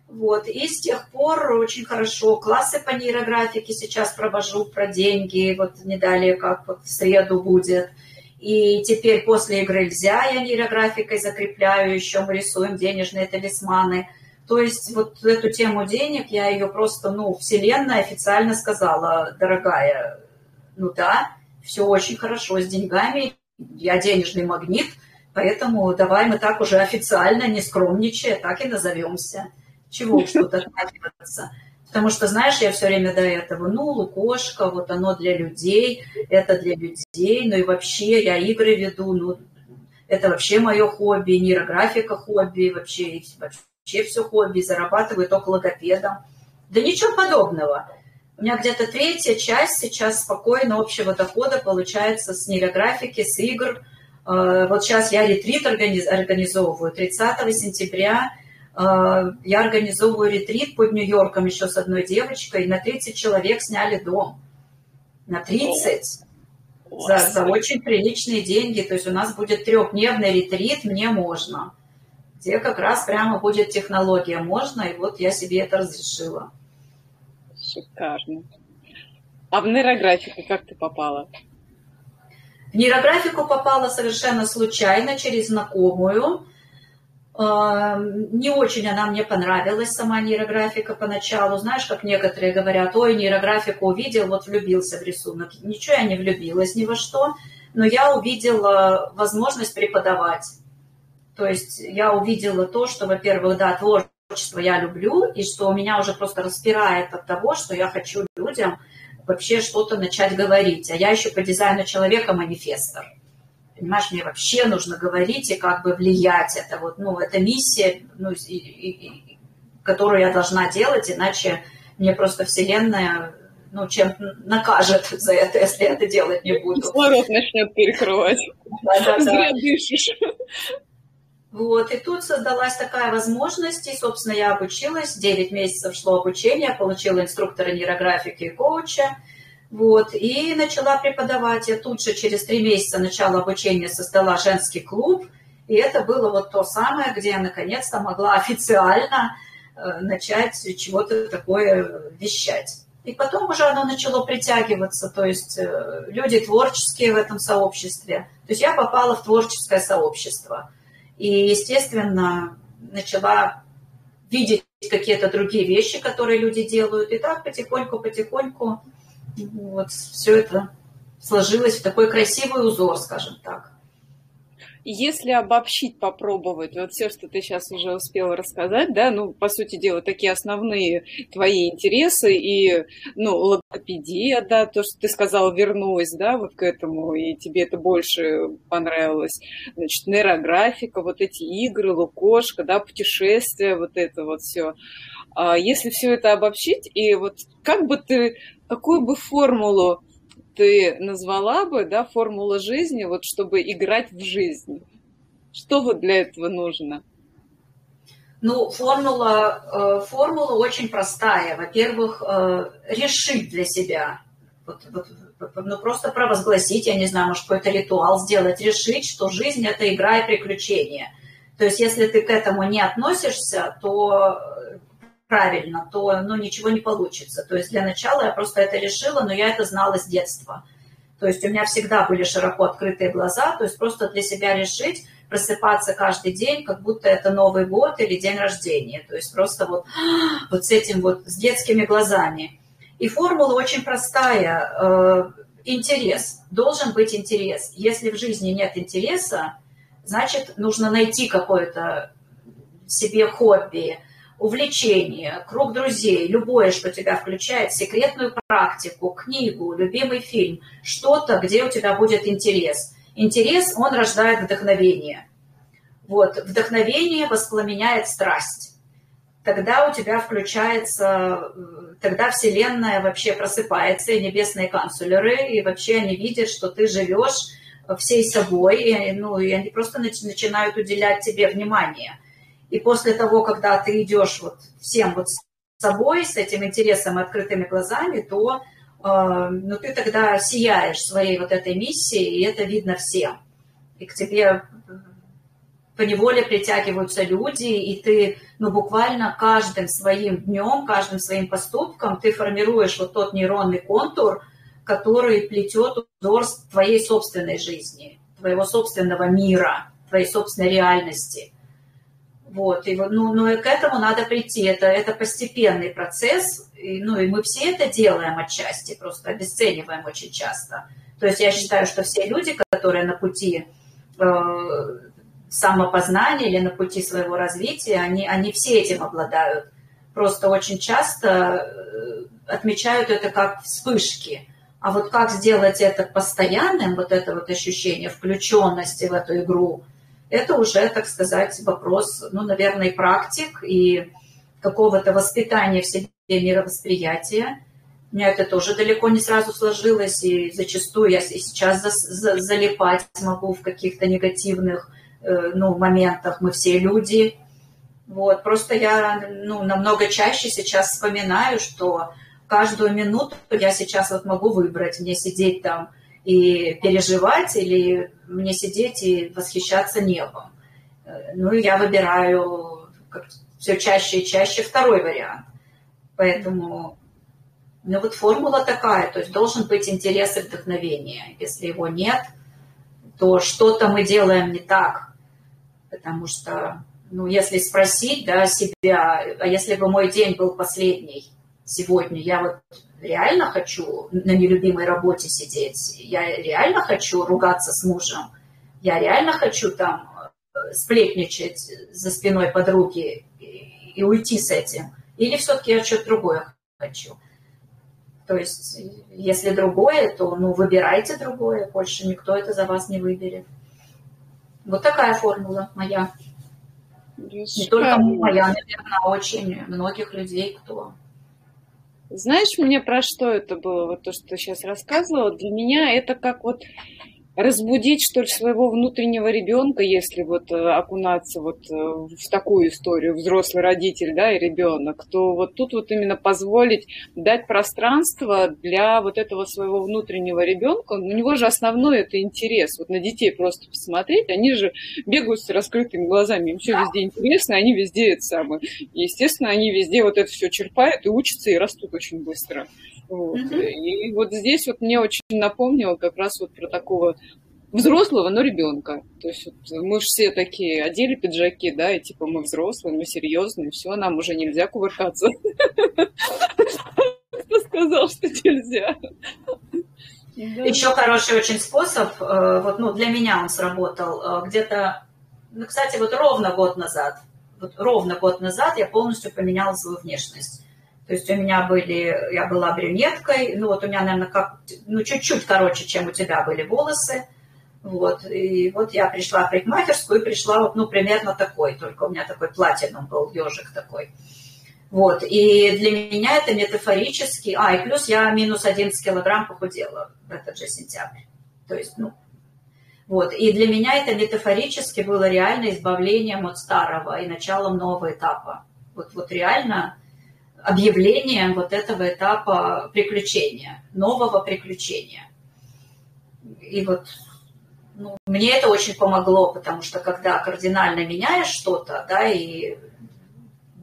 Вот. И с тех пор очень хорошо. Классы по нейрографике сейчас провожу про деньги. Вот не далее, как вот в среду будет. И теперь после игры «Нельзя» я нейрографикой закрепляю. Еще мы рисуем денежные талисманы – то есть вот эту тему денег, я ее просто, ну, Вселенная официально сказала, дорогая, ну да, все очень хорошо с деньгами, я денежный магнит, поэтому давай мы так уже официально, не скромничая, так и назовемся. Чего что-то отмахиваться. Потому что, знаешь, я все время до этого, ну, лукошка, вот оно для людей, это для людей, ну и вообще я игры веду, ну, это вообще мое хобби, нейрографика хобби, вообще, вообще вообще все хобби, зарабатываю только логопедом. Да ничего подобного. У меня где-то третья часть сейчас спокойно общего дохода получается с нейрографики, с игр. Э, вот сейчас я ретрит организовываю. 30 сентября э, я организовываю ретрит под Нью-Йорком еще с одной девочкой. На 30 человек сняли дом. на 30 за, за очень приличные деньги. То есть у нас будет трехдневный ретрит, мне можно. Где как раз прямо будет технология можно, и вот я себе это разрешила. Шикарно. А в нейрографику как ты попала? В нейрографику попала совершенно случайно, через знакомую. Эм, не очень она мне понравилась, сама нейрографика поначалу. Знаешь, как некоторые говорят, ой, нейрографику увидел, вот влюбился в рисунок. Ничего я не влюбилась ни во что, но я увидела возможность преподавать. То есть я увидела то, что, во-первых, да, творчество я люблю, и что меня уже просто распирает от того, что я хочу людям вообще что-то начать говорить. А я еще по дизайну человека манифестор понимаешь, мне вообще нужно говорить и как бы влиять. Это вот, ну, это миссия, ну, и, и, которую я должна делать, иначе мне просто Вселенная ну, чем накажет за это, если я это делать не буду. Кислород начнет перекрывать. Да, да, Зря дышишь. Вот, и тут создалась такая возможность, и, собственно, я обучилась, 9 месяцев шло обучение, получила инструктора нейрографики и коуча, вот, и начала преподавать. Я тут же через три месяца начала обучения создала женский клуб. И это было вот то самое, где я наконец-то могла официально э, начать чего-то такое вещать. И потом уже оно начало притягиваться, то есть э, люди творческие в этом сообществе. То есть я попала в творческое сообщество. И, естественно, начала видеть какие-то другие вещи, которые люди делают. И так потихоньку-потихоньку вот все это сложилось в такой красивый узор, скажем так. Если обобщить, попробовать, вот все, что ты сейчас уже успела рассказать, да, ну, по сути дела, такие основные твои интересы и, ну, логопедия, да, то, что ты сказала, вернулась, да, вот к этому, и тебе это больше понравилось, значит, нейрографика, вот эти игры, лукошка, да, путешествия, вот это вот все. А если все это обобщить, и вот как бы ты какую бы формулу ты назвала бы, да, формула жизни, вот чтобы играть в жизнь? Что вот для этого нужно? Ну, формула, э, формула очень простая. Во-первых, э, решить для себя, вот, вот, ну, просто провозгласить, я не знаю, может, какой-то ритуал сделать, решить, что жизнь – это игра и приключение. То есть, если ты к этому не относишься, то правильно, то ну, ничего не получится. То есть для начала я просто это решила, но я это знала с детства. То есть у меня всегда были широко открытые глаза, то есть просто для себя решить, просыпаться каждый день, как будто это Новый год или день рождения. То есть просто вот, <gasps> вот с этим вот, с детскими глазами. И формула очень простая. Э, интерес. Должен быть интерес. Если в жизни нет интереса, значит, нужно найти какое-то себе хобби, увлечение, круг друзей, любое, что тебя включает, секретную практику, книгу, любимый фильм, что-то, где у тебя будет интерес. Интерес, он рождает вдохновение. Вот, вдохновение воспламеняет страсть. Тогда у тебя включается, тогда Вселенная вообще просыпается, и небесные канцлеры, и вообще они видят, что ты живешь всей собой, и, ну, и они просто начинают уделять тебе внимание – и после того, когда ты идешь вот всем вот с собой, с этим интересом и открытыми глазами, то э, ну, ты тогда сияешь своей вот этой миссией, и это видно всем. И к тебе по неволе притягиваются люди, и ты, ну, буквально каждым своим днем, каждым своим поступком ты формируешь вот тот нейронный контур, который плетет узор твоей собственной жизни, твоего собственного мира, твоей собственной реальности. Вот, и, ну, ну и к этому надо прийти. Это, это постепенный процесс. И, ну, и мы все это делаем отчасти, просто обесцениваем очень часто. То есть я считаю, что все люди, которые на пути э, самопознания или на пути своего развития, они, они все этим обладают. Просто очень часто э, отмечают это как вспышки. А вот как сделать это постоянным, вот это вот ощущение включенности в эту игру – это уже, так сказать, вопрос, ну, наверное, практик и какого-то воспитания в себе мировосприятия. У меня это тоже далеко не сразу сложилось, и зачастую я и сейчас за, за, залипать могу в каких-то негативных э, ну, моментах. Мы все люди. Вот. Просто я ну, намного чаще сейчас вспоминаю, что каждую минуту я сейчас вот могу выбрать, мне сидеть там и переживать, или мне сидеть и восхищаться небом. Э, ну, я выбираю все чаще и чаще второй вариант. Поэтому, ну вот формула такая, то есть должен быть интерес и вдохновение. Если его нет, то что-то мы делаем не так. Потому что, ну, если спросить, да, себя, а если бы мой день был последний сегодня, я вот реально хочу на нелюбимой работе сидеть, я реально хочу ругаться с мужем, я реально хочу там э, сплетничать за спиной подруги и, уйти с этим. Или все-таки я что-то другое хочу. То есть, если другое, то ну, выбирайте другое, больше никто это за вас не выберет. Вот такая формула моя. Не только моя, наверное, а очень многих людей, кто знаешь, мне про что это было, вот то, что ты сейчас рассказывала? Для меня это как вот разбудить, что ли, своего внутреннего ребенка, если вот э, окунаться вот э, в такую историю, взрослый родитель, да, и ребенок, то вот тут вот именно позволить дать пространство для вот этого своего внутреннего ребенка. У него же основной это интерес. Вот на детей просто посмотреть, они же бегают с раскрытыми глазами, им все везде интересно, они везде это самое. И, естественно, они везде вот это все черпают и учатся, и растут очень быстро. Вот. Mm-hmm. И вот здесь вот мне очень напомнило как раз вот про такого взрослого, но ребенка. То есть вот мы все такие одели пиджаки, да, и типа мы взрослые, мы серьезные, все, нам уже нельзя кувыркаться. Кто сказал, что нельзя? Еще хороший очень способ, э, вот, ну, для меня он сработал, э, где-то, ну, кстати, вот ровно год назад, вот ровно год назад я полностью поменяла свою внешность. То есть у меня были, я была брюнеткой, ну вот у меня, наверное, как, ну чуть-чуть короче, чем у тебя были волосы. Вот, и вот я пришла в парикмахерскую и пришла вот, ну, примерно такой, только у меня такой платином был, ежик такой. Вот, и для меня это метафорически, а, и плюс я минус 11 килограмм похудела в этот же сентябрь. То есть, ну, вот, и для меня это метафорически было реально избавлением от старого и началом нового этапа. Вот, вот реально объявлением вот этого этапа приключения, нового приключения. И вот ну, мне это очень помогло, потому что когда кардинально меняешь что-то, да, и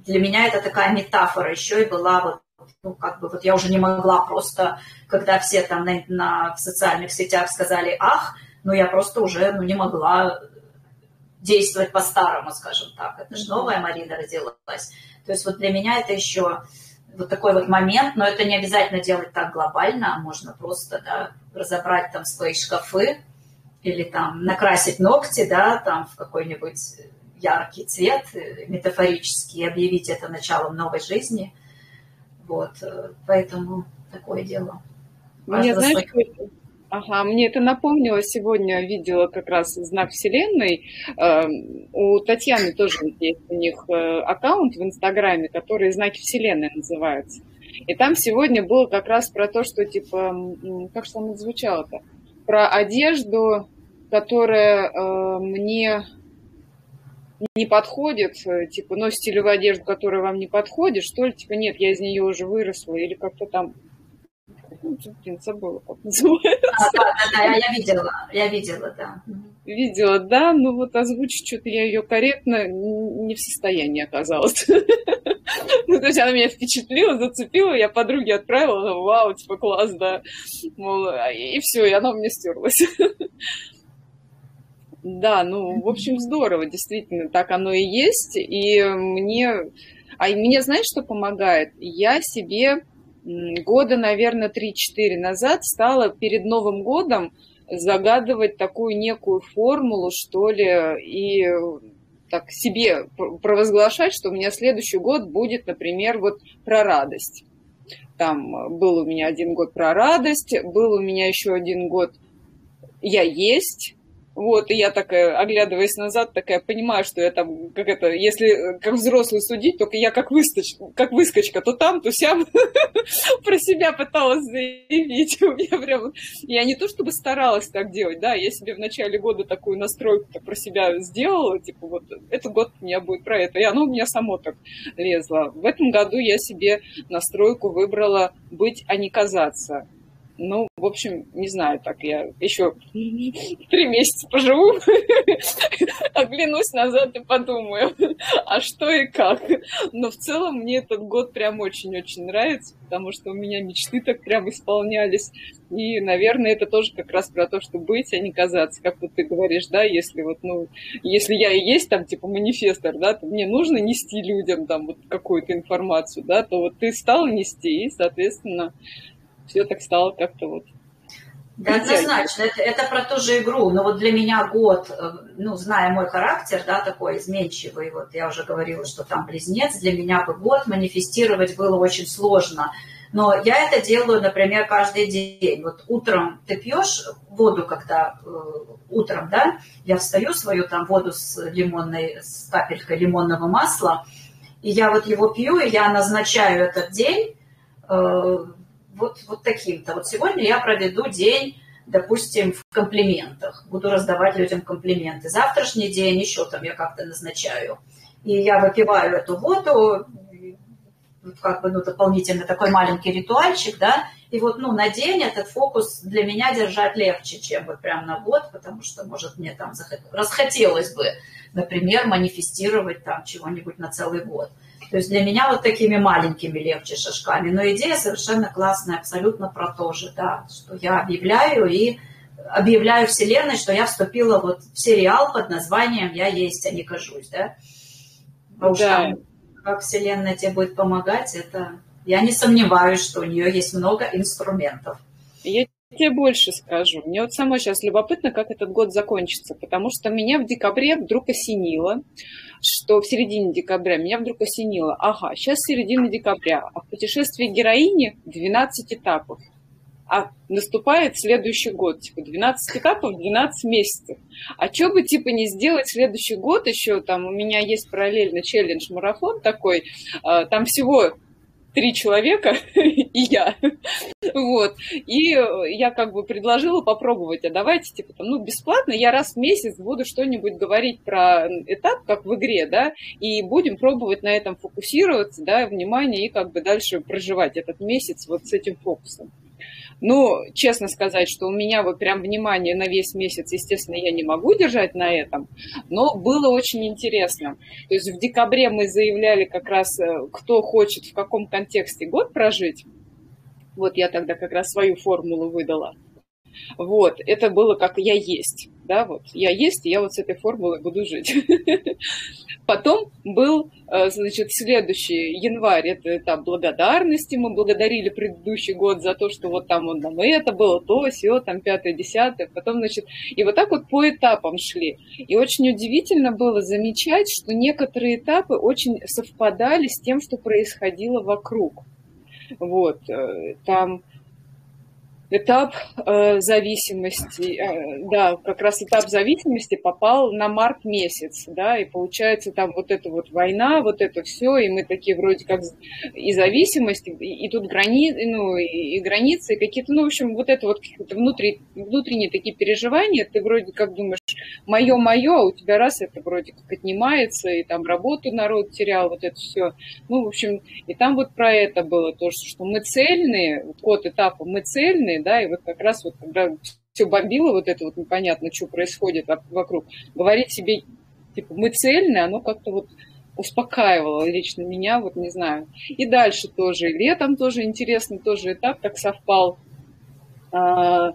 для меня это такая метафора еще и была вот ну, как бы вот я уже не могла просто, когда все там на, на, в социальных сетях сказали «ах», ну, я просто уже ну, не могла действовать по-старому, скажем так. Это же новая Марина родилась. То есть вот для меня это еще вот такой вот момент, но это не обязательно делать так глобально, а можно просто да, разобрать там свои шкафы или там накрасить ногти, да, там в какой-нибудь яркий цвет, э, метафорически, и объявить это началом новой жизни. Вот, э, поэтому такое дело. Мне, знаешь, Ага, мне это напомнило, сегодня видела как раз знак Вселенной. Эм, у Татьяны тоже есть у них э, аккаунт в Инстаграме, который знаки Вселенной называются. И там сегодня было как раз про то, что типа, как же там звучало-то? Про одежду, которая э, мне не подходит, э, типа, носите ли вы одежду, которая вам не подходит, что ли, типа, нет, я из нее уже выросла, или как-то там ну, блин, забыла, как <laughs> называется. А, да, да, да, я видела, я видела, да. Видела, да, но вот озвучить что-то я ее корректно не в состоянии оказалась. <laughs> Ну, то есть она меня впечатлила, зацепила, я подруге отправила, она, вау, типа, класс, да. Мол, а, и все, и она у меня стерлась. <laughs> Да, ну, в общем, здорово, действительно, так оно и есть. И мне... А мне, знаешь, что помогает? Я себе года, наверное, 3-4 назад стала перед Новым годом загадывать такую некую формулу, что ли, и так себе провозглашать, что у меня следующий год будет, например, вот про радость. Там был у меня один год про радость, был у меня еще один год «Я есть», Вот, и я такая, оглядываясь назад, такая понимаю, что я там, как это, если как взрослый судить, только я как, выскоч, как выскочка, то там, то сям <laughs> про себя пыталась заявить. <laughs> Я прям, я не то чтобы старалась так делать, да, я себе в начале года такую настройку про себя сделала, типа вот, этот год у меня будет про это, и оно у меня само так лезло. В этом году я себе настройку выбрала быть, а не казаться. Ну, в общем, не знаю, так я еще три месяца поживу, <laughs> оглянусь назад и подумаю, а что и как. Но в целом мне этот год прям очень-очень нравится, потому что у меня мечты так прям исполнялись. И, наверное, это тоже как раз про то, что быть, а не казаться, как вот ты говоришь, да, если вот, ну, если я и есть там, типа, манифестор, да, то мне нужно нести людям там вот какую-то информацию, да, то вот ты стал нести, и, соответственно, все так стало как-то вот да, однозначно. Это, это про ту же игру. Но вот для меня год, э, ну, зная мой характер, да, такой изменчивый, вот я уже говорила, что там близнец, для меня бы год манифестировать было очень сложно. Но я это делаю, например, каждый день. Вот утром ты пьешь воду, когда э, утром, да, я встаю свою там воду с лимонной, с капелькой лимонного масла, и я вот его пью, и я назначаю этот день э, вот, вот таким-то. Вот сегодня я проведу день, допустим, в комплиментах, буду раздавать людям комплименты. Завтрашний день еще там я как-то назначаю. И я выпиваю эту воду, как бы, ну, дополнительно такой маленький ритуальчик, да, и вот, ну, на день этот фокус для меня держать легче, чем вот прям на год, потому что, может, мне там расхотелось бы, например, манифестировать там чего-нибудь на целый год. То есть для меня вот такими маленькими легче шажками. Но идея совершенно классная, абсолютно про то же, да, что я объявляю и объявляю Вселенной, что я вступила вот в сериал под названием «Я есть, а не кажусь», да. А уж да. там, как Вселенная тебе будет помогать, это... Я не сомневаюсь, что у нее есть много инструментов. Я тебе больше скажу. Мне вот самой сейчас любопытно, как этот год закончится, потому что меня в декабре вдруг осенило, что в середине декабря меня вдруг осенило. Ага, сейчас середина декабря, а в путешествии героини 12 этапов. А наступает следующий год, типа 12 этапов, 12 месяцев. А что бы, типа, не сделать следующий год еще, там у меня есть параллельно челлендж-марафон такой, а, там всего три человека <laughs> и я. Вот. И я как бы предложила попробовать, а давайте, типа, там, ну, бесплатно, я раз в месяц буду что-нибудь говорить про этап, как в игре, да, и будем пробовать на этом фокусироваться, да, внимание, и как бы дальше проживать этот месяц вот с этим фокусом. Ну, честно сказать, что у меня вот прям внимание на весь месяц, естественно, я не могу держать на этом, но было очень интересно. То есть в декабре мы заявляли как раз, э, кто хочет в каком контексте год прожить. Вот я тогда как раз свою формулу выдала. Вот, это было как я есть, да, вот я есть, и я вот с этой формулой буду жить. <laughs> Потом был, э, значит, следующий январь, это этап благодарности, мы благодарили предыдущий год за то, что вот там он нам это было, то, все, там пятое, десятое, потом, значит, и вот так вот по этапам шли. И очень удивительно было замечать, что некоторые этапы очень совпадали с тем, что происходило вокруг. Вот, э, там этап э, зависимости, э, да, как раз этап зависимости попал на март месяц, да, и получается там вот эта вот война, вот это все, и мы такие вроде как и зависимость, и, и тут грани, ну, и, и границы, какие-то, ну, в общем, вот это вот какие-то внутри, внутренние такие переживания, ты вроде как думаешь, мое-мое, а у тебя раз это вроде как отнимается, и там работу народ терял, вот это все, ну, в общем, и там вот про это было то, что мы цельные, код этапа мы цельные, да, и вот как раз вот когда все бомбило, вот это вот непонятно, что происходит вокруг, говорить себе, типа, мы цельные, оно как-то вот успокаивало лично меня, вот не знаю. И дальше тоже, и летом тоже интересный тоже этап, так совпал а, а,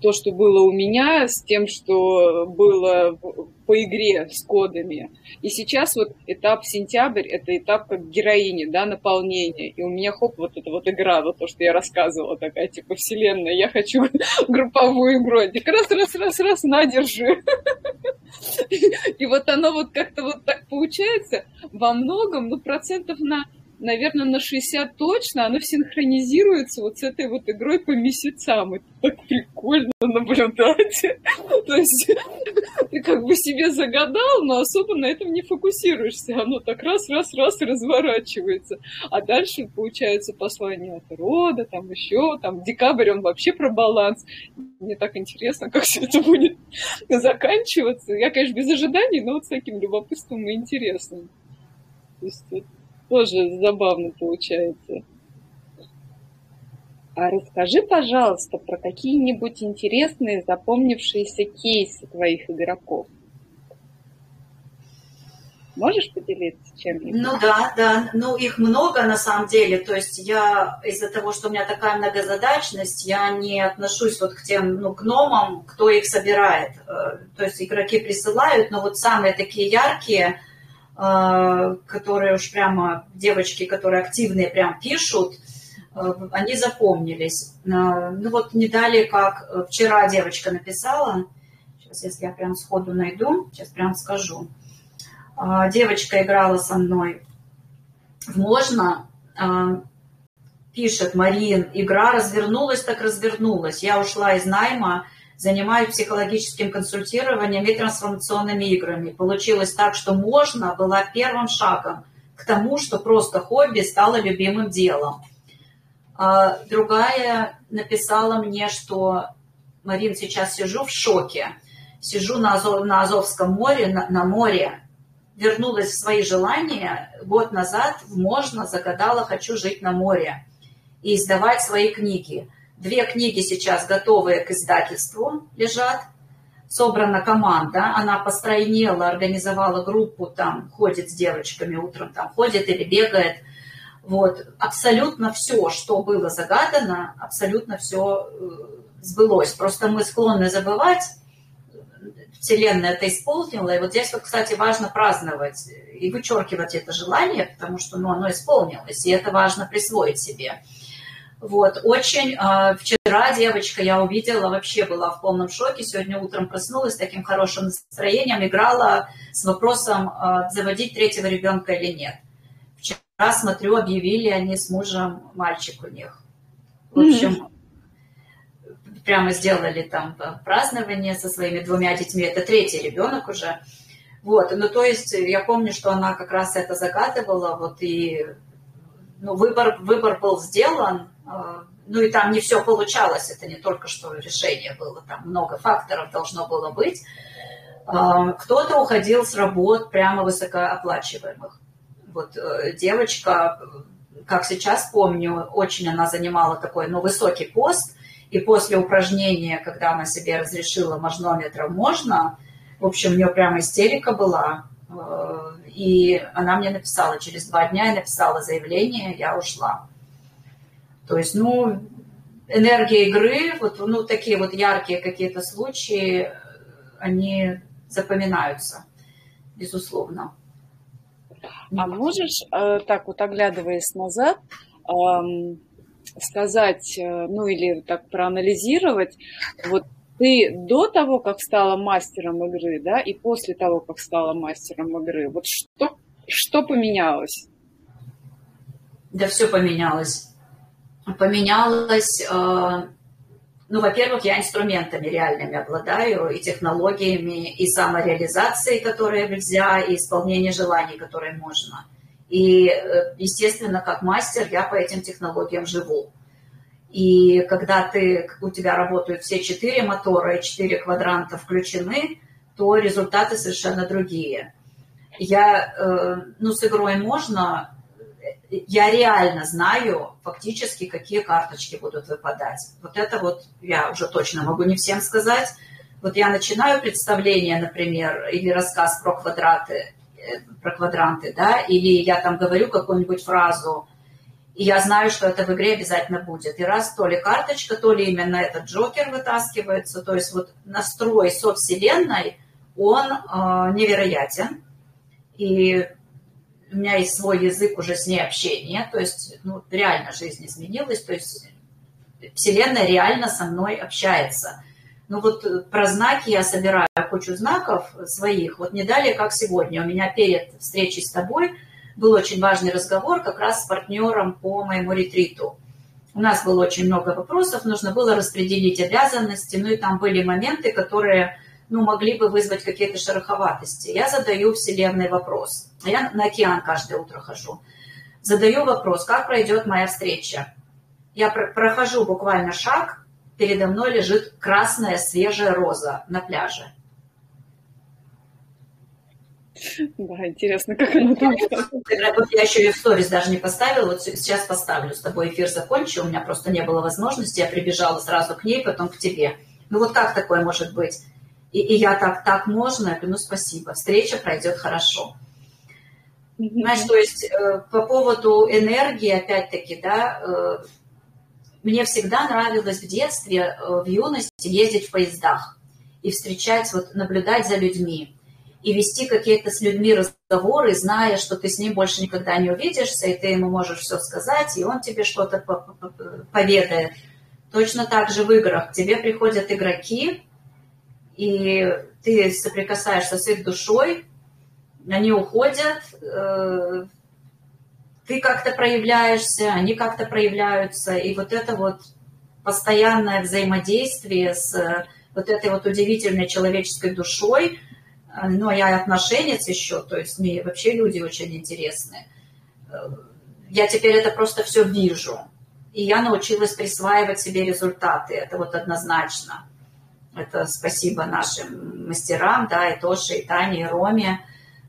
то, что было у меня, с тем, что было по игре с кодами. И сейчас вот этап сентябрь, это этап как героини, да, наполнение. И у меня хоп, вот эта вот игра, вот то, что я рассказывала, такая типа вселенная, я хочу <laughs> групповую игру. Так раз, раз, раз, раз, на, держи. <laughs> И вот оно вот как-то вот так получается во многом, ну, процентов на наверное, на 60 точно, оно синхронизируется вот с этой вот игрой по месяцам. Это так прикольно наблюдать. <laughs> То есть ты как бы себе загадал, но особо на этом не фокусируешься. Оно так раз-раз-раз разворачивается. А дальше получается послание от рода, там еще, там декабрь, он вообще про баланс. Мне так интересно, как все это будет <laughs> заканчиваться. Я, конечно, без ожиданий, но вот с таким любопытством и интересным. То есть это тоже забавно получается. А расскажи, пожалуйста, про какие-нибудь интересные запомнившиеся кейсы твоих игроков. Можешь поделиться чем-нибудь? Ну да, да. Ну их много на самом деле. То есть я из-за того, что у меня такая многозадачность, я не отношусь вот к тем ну, гномам, кто их собирает. Э, то есть игроки присылают, но вот самые такие яркие, которые уж прямо девочки, которые активные, прям пишут, э, они запомнились. Ну вот не далее, как вчера девочка написала, сейчас если я прям сходу найду, сейчас прям скажу. Девочка играла со мной «Можно?» а, Пишет Марин, игра развернулась, так развернулась. Я ушла из найма, занимаюсь психологическим консультированием и трансформационными играми. Получилось так, что «Можно» была первым шагом к тому, что просто хобби стало любимым делом. А другая написала мне, что Марин, сейчас сижу в шоке. Сижу на, Азов, на Азовском море, на, на море, вернулась в свои желания, год назад Можно загадала «Хочу жить на море» и издавать свои книги. Две книги сейчас готовые к издательству лежат. Собрана команда, она постройнела, организовала группу, там ходит с девочками утром, там ходит или бегает. Вот. Абсолютно все, что было загадано, абсолютно все э, сбылось. Просто мы склонны забывать, Вселенная это исполнила. И вот здесь вот, кстати, важно праздновать и вычеркивать это желание, потому что ну, оно исполнилось, и это важно присвоить себе. Вот, очень э, вчера девочка, я увидела, вообще была в полном шоке. Сегодня утром проснулась с таким хорошим настроением, играла с вопросом, э, заводить третьего ребенка или нет. Вчера, смотрю, объявили они с мужем мальчик у них. В общем, прямо сделали там празднование со своими двумя детьми. Это третий ребенок уже. Вот, ну то есть я помню, что она как раз это загадывала, вот и ну, выбор, выбор был сделан, э, ну и там не все получалось, это не только что решение было, там много факторов должно было быть. Э, кто-то уходил с работ прямо высокооплачиваемых. Вот э, девочка, как сейчас помню, очень она занимала такой, ну, высокий пост, и после упражнения, когда она себе разрешила мажнометром можно, в общем, у нее прямо истерика была. Э, и она мне написала, через два дня я написала заявление, я ушла. То есть, ну, энергия игры, вот, ну, такие вот яркие какие-то случаи, они запоминаются, безусловно. А можешь, э, так вот оглядываясь назад, сказать, э, ну или так проанализировать, вот ты до того, как стала мастером игры, да, и после того, как стала мастером игры, вот что, что поменялось? Да все поменялось. Поменялось, э, ну, во-первых, я инструментами реальными обладаю, и технологиями, и самореализацией, которые нельзя, и исполнение желаний, которые можно – и, э, естественно, как мастер я по этим технологиям живу. И когда ты, у тебя работают все четыре мотора и четыре квадранта включены, то результаты совершенно другие. Я, э, ну, с игрой можно, я реально знаю фактически, какие карточки будут выпадать. Вот это вот я уже точно могу не всем сказать. Вот я начинаю представление, например, или рассказ про квадраты, про квадранты, да, или я там говорю какую-нибудь фразу, и я знаю, что это в игре обязательно будет. И раз то ли карточка, то ли именно этот Джокер вытаскивается, то есть вот настрой со Вселенной, он э, невероятен. И у меня есть свой язык уже с ней общения, то есть ну, реально жизнь изменилась, то есть Вселенная реально со мной общается. Ну вот э, про знаки я собираю кучу знаков своих. Вот не далее, как сегодня. У меня перед встречей с тобой был очень важный разговор как раз с партнером по моему ретриту. У нас было очень много вопросов, нужно было распределить обязанности, ну и там были моменты, которые ну, могли бы вызвать какие-то шероховатости. Я задаю Вселенной вопрос. Я на океан каждое утро хожу. Задаю вопрос, как пройдет моя встреча. Я прохожу буквально шаг, передо мной лежит красная свежая роза на пляже. Да, интересно, как она там. Вот я еще ее в сторис даже не поставила, вот сейчас поставлю, с тобой эфир закончу, у меня просто не было возможности, я прибежала сразу к ней, потом к тебе. Ну вот как такое может быть? И, и я так, так можно? Я говорю, ну спасибо, встреча пройдет хорошо. Знаешь, то есть э, по поводу энергии, опять-таки, да, э, мне всегда нравилось в детстве, э, в юности ездить в поездах и встречать, вот наблюдать за людьми и вести какие-то с людьми разговоры, зная, что ты с ним больше никогда не увидишься, и ты ему можешь все сказать, и он тебе что-то поведает. Точно так же в играх. К тебе приходят игроки, и ты соприкасаешься с их душой, они уходят, э, ты как-то проявляешься, они как-то проявляются, и вот это вот постоянное взаимодействие с э, вот этой вот удивительной человеческой душой, э, ну, а я отношенец еще, то есть мне вообще люди очень интересные. Я теперь это просто все вижу, и я научилась присваивать себе результаты, это вот однозначно. Это спасибо нашим мастерам, да, и Тоше, и Тане, и Роме.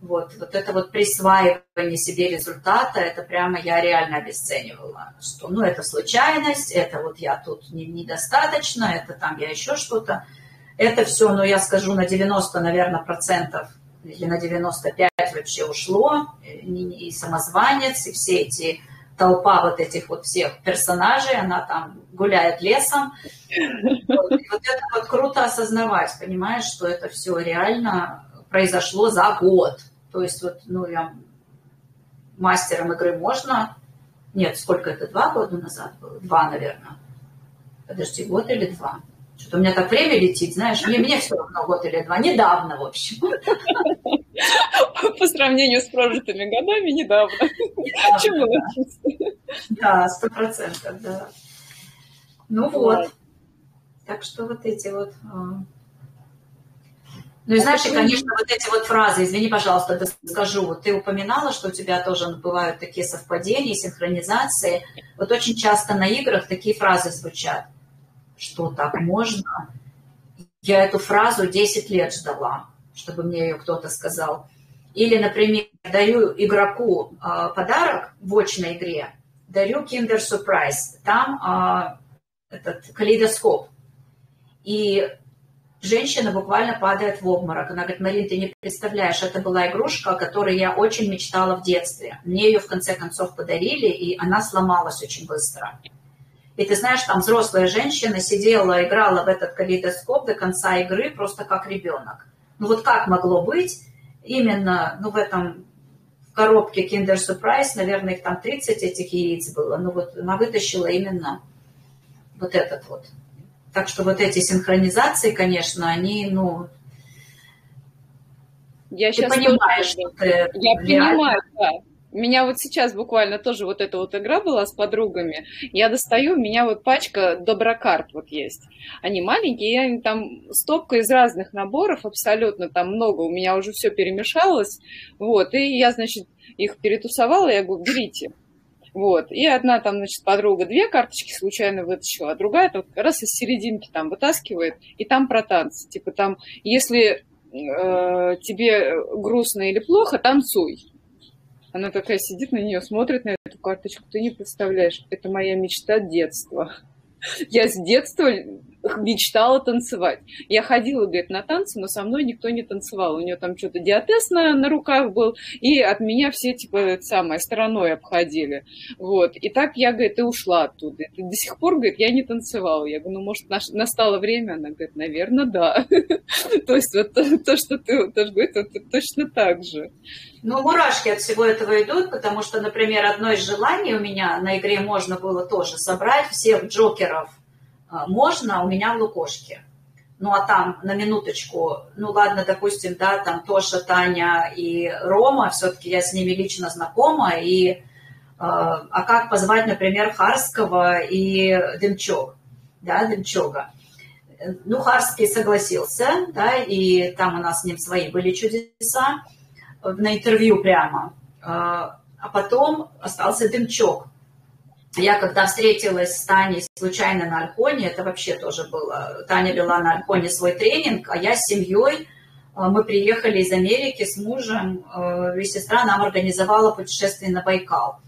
Вот, вот это вот присваивание себе результата, это прямо я реально обесценивала, что, ну, это случайность, это вот я тут не, недостаточно, это там я еще что-то. Это все, ну, я скажу, на 90, наверное, процентов или на 95 вообще ушло, и, и самозванец, и все эти толпа вот этих вот всех персонажей, она там гуляет лесом. Вот, и вот это вот круто осознавать, понимаешь, что это все реально произошло за год. То есть вот, ну, я мастером игры можно... Нет, сколько это, два года назад было? Два, наверное. Подожди, год или два? Что-то у меня так время летит, знаешь, мне, мне все равно год или два. Недавно, в общем. По сравнению с прожитыми годами, недавно. Чему Да, сто процентов, да. Ну вот. Так что вот эти вот... А. Ну и знаешь, и, конечно, вот эти вот фразы, извини, пожалуйста, скажу, вот ты упоминала, что у тебя тоже бывают такие совпадения, синхронизации. Вот очень часто на играх такие фразы звучат что так можно. Я эту фразу 10 лет ждала, чтобы мне ее кто-то сказал. Или, например, даю игроку э, подарок в очной игре, дарю Kinder Surprise, там э, этот калейдоскоп. И женщина буквально падает в обморок. Она говорит, Марин, ты не представляешь, это была игрушка, о которой я очень мечтала в детстве. Мне ее в конце концов подарили, и она сломалась очень быстро. И ты знаешь, там взрослая женщина сидела, играла в этот калейдоскоп до конца игры просто как ребенок. Ну вот как могло быть именно ну, в этом в коробке Kinder Surprise, наверное, их там 30 этих яиц было. Ну вот она вытащила именно вот этот вот. Так что вот эти синхронизации, конечно, они, ну, я ты понимаешь, что ты Я реально... понимаю, да. Меня вот сейчас буквально тоже вот эта вот игра была с подругами. Я достаю, у меня вот пачка доброкарт вот есть. Они маленькие, я там стопка из разных наборов абсолютно, там много, у меня уже все перемешалось. Вот, и я, значит, их перетусовала, я говорю, берите. Вот. И одна там, значит, подруга две карточки случайно вытащила, а другая как раз из серединки там вытаскивает, и там про танцы. Типа там, если э, тебе грустно или плохо, танцуй. Она такая сидит на нее, смотрит на эту карточку. Ты не представляешь, это моя мечта детства. <laughs> Я с детства <laughs> мечтала танцевать. Я ходила, говорит, на танцы, но со мной никто не танцевал. У нее там что-то диатез на, на руках был, и от меня все, типа, это самое, стороной обходили. Вот. И так я, говорит, и ушла оттуда. И до сих пор, говорит, я не танцевала. Я говорю, ну, может, настало время? Она говорит, наверное, да. <laughs> То есть вот то, что ты это точно так же. Ну, мурашки от всего этого идут, потому что, например, одно из желаний у меня на игре можно было тоже собрать всех джокеров – можно у меня в лукошке. ну а там на минуточку, ну ладно, допустим, да, там Тоша, Таня и Рома, все-таки я с ними лично знакома, и э, а как позвать, например, Харского и Демчог, да, Демчога. Ну, Харский согласился, да, и там у нас с ним свои были чудеса, на интервью прямо. Э, а потом остался Демчог. Я когда встретилась с Таней случайно на Альхоне, это вообще тоже было. Таня вела на Альхоне свой тренинг, а я с семьей, э, мы приехали из Америки с мужем, э, и сестра нам организовала путешествие на Байкал.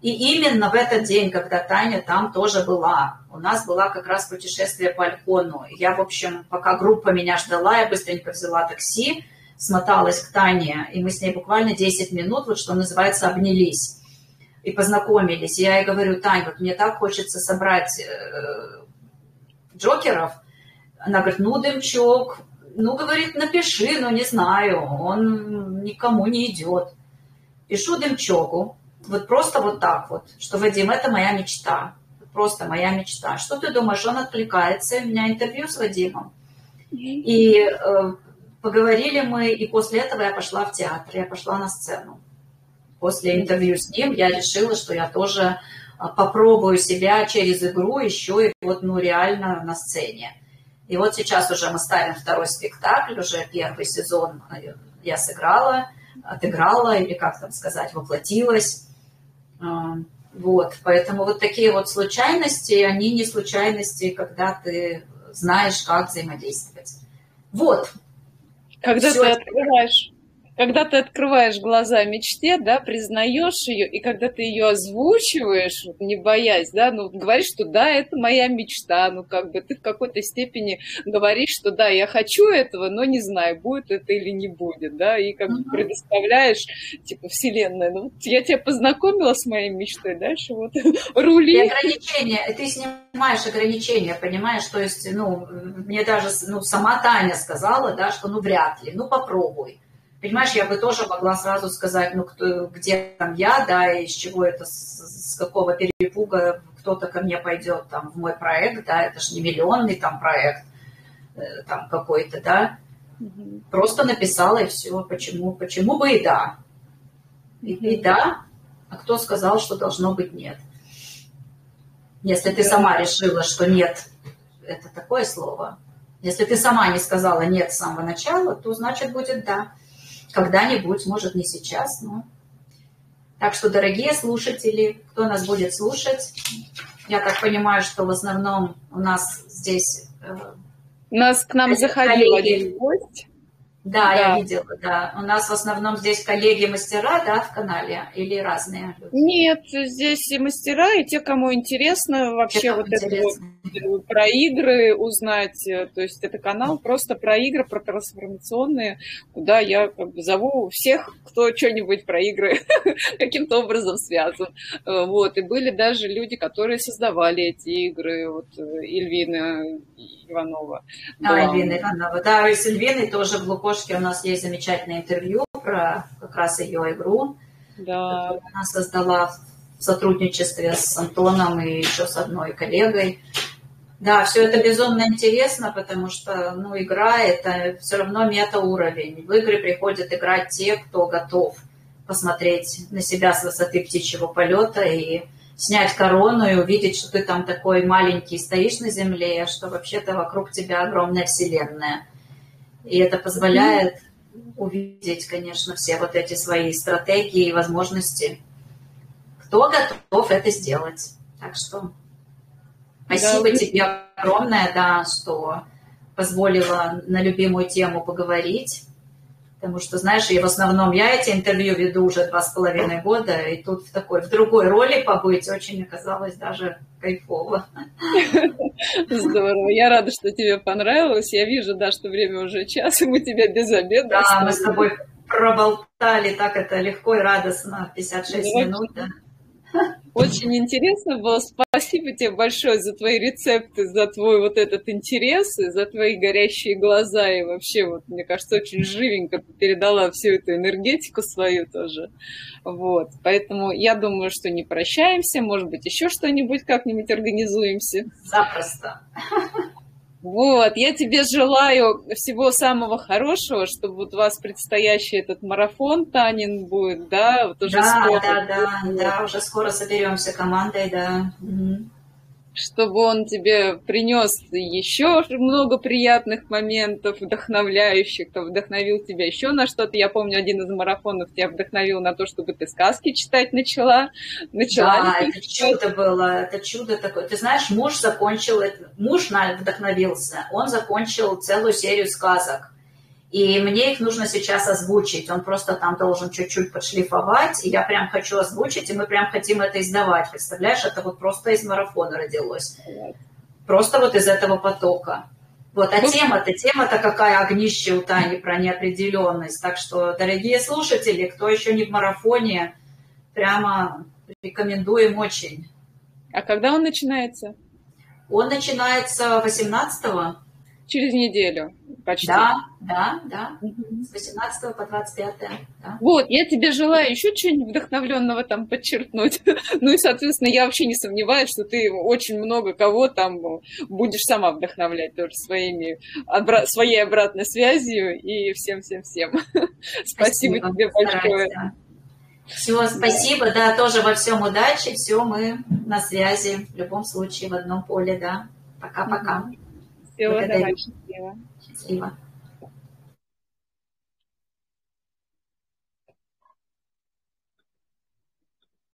И именно в этот день, когда Таня там тоже была, у нас была как раз путешествие по Альхону. Я, в общем, пока группа меня ждала, я быстренько взяла такси, смоталась к Тане, и мы с ней буквально 10 минут, вот что называется, обнялись и познакомились. Я ей говорю, Тань, вот мне так хочется собрать э, джокеров. Она говорит, ну, Дымчок, ну, говорит, напиши, но не знаю, он никому не идет. Пишу Дымчоку, вот просто вот так вот, что, Вадим, это моя мечта, просто моя мечта. Что ты думаешь, он откликается, у меня интервью с Вадимом. И э, поговорили мы, и после этого я пошла в театр, я пошла на сцену после интервью с ним я решила, что я тоже а, попробую себя через игру еще и вот, ну, реально на сцене. И вот сейчас уже мы ставим второй спектакль, уже первый сезон я сыграла, отыграла, или как там сказать, воплотилась. А, вот, поэтому вот такие вот случайности, они не случайности, когда ты знаешь, как взаимодействовать. Вот. Когда Все. ты открываешь когда ты открываешь глаза мечте, да, признаешь ее, и когда ты ее озвучиваешь, не боясь, да, ну, говоришь, что да, это моя мечта, ну, как бы ты в какой-то степени говоришь, что да, я хочу этого, но не знаю, будет это или не будет, да, и как бы предоставляешь, типа, вселенная, ну, я тебя познакомила с моей мечтой, дальше вот <laughs> рули. И ограничения, ты снимаешь ограничения, понимаешь, то есть, ну, мне даже, ну, сама Таня сказала, да, что ну, вряд ли, ну, попробуй. Понимаешь, я бы тоже могла сразу сказать, ну, кто, где там я, да, и из чего это, с, с какого перепуга кто-то ко мне пойдет там в мой проект, да, это же не миллионный там проект э, там какой-то, да. Угу. Просто написала и все. Почему? Почему бы и да? И, и да, а кто сказал, что должно быть нет? Если ты сама решила, что нет, это такое слово. Если ты сама не сказала нет с самого начала, то значит будет да когда-нибудь, может, не сейчас, но... Так что, дорогие слушатели, кто нас будет слушать, я так понимаю, что в основном у нас здесь... Э, у нас к нам заходил один гость. Да, да, я видела, да. У нас в основном здесь коллеги-мастера, да, в канале, или разные люди? Нет, здесь и мастера, и те, кому интересно вообще те, вот интересно. это вот про игры узнать. То есть это канал просто про игры, про трансформационные, куда я как бы зову всех, кто что-нибудь про игры <laughs> каким-то образом связан. Вот, и были даже люди, которые создавали эти игры, вот Ильвина Иванова. Да, Ильвина Иванова, да, и с Ильвиной тоже в Лукош Лешке у нас есть замечательное интервью про как раз ее игру, да. которую она создала в сотрудничестве с Антоном и еще с одной коллегой. Да, все это безумно интересно, потому что ну, игра – это все равно метауровень. В игры приходят играть те, кто готов посмотреть на себя с высоты птичьего полета и снять корону и увидеть, что ты там такой маленький стоишь на земле, а что вообще-то вокруг тебя огромная вселенная. И это позволяет увидеть, конечно, все вот эти свои стратегии и возможности. Кто готов это сделать? Так что спасибо да. тебе огромное, да, что позволила на любимую тему поговорить. Потому что, знаешь, и в основном я эти интервью веду уже два с половиной года, и тут в такой, в другой роли побыть очень оказалось даже кайфово. <laughs> Здорово. Я рада, что тебе понравилось. Я вижу, да, что время уже час, и мы тебя без обеда Да, оставили. мы с тобой проболтали так это легко и радостно, 56 минут, да. Очень интересно было. Спасибо тебе большое за твои рецепты, за твой вот этот интерес, и за твои горящие глаза. И вообще, вот, мне кажется, очень живенько ты передала всю эту энергетику свою тоже. Вот. Поэтому я думаю, что не прощаемся. Может быть, еще что-нибудь как-нибудь организуемся. Запросто. Вот, я тебе желаю всего самого хорошего, чтобы вот у вас предстоящий этот марафон Танин будет, да, вот уже да, скоро. Да, да, да, да, уже скоро соберемся командой, да. Угу чтобы он тебе принес еще много приятных моментов, вдохновляющих, кто вдохновил тебя еще на что-то. Я помню, один из марафонов тебя вдохновил на то, чтобы ты сказки читать начала. начала да, это чудо было, это чудо такое. Ты знаешь, муж закончил, муж вдохновился, он закончил целую серию сказок. И мне их нужно сейчас озвучить. Он просто там должен чуть-чуть подшлифовать. И я прям хочу озвучить, и мы прям хотим это издавать. Представляешь, это вот просто из марафона родилось. Просто вот из этого потока. Вот, а тема-то, тема-то какая огнище у Тани про неопределенность. Так что, дорогие слушатели, кто еще не в марафоне, прямо рекомендуем очень. А когда он начинается? Он начинается 18 Через неделю почти. Да, да, да. С 18 по 25. Да. Вот, я тебе желаю еще что-нибудь вдохновленного там подчеркнуть. <laughs> ну и, соответственно, я вообще не сомневаюсь, что ты очень много кого там будешь сама вдохновлять тоже своими, обра- своей обратной связью и всем-всем-всем. <laughs> Спасибо, спасибо тебе большое. Все, спасибо, да. да, тоже во всем удачи, все, мы на связи в любом случае в одном поле, да. Пока-пока. Всего доброго. Счастливо. Счастливо.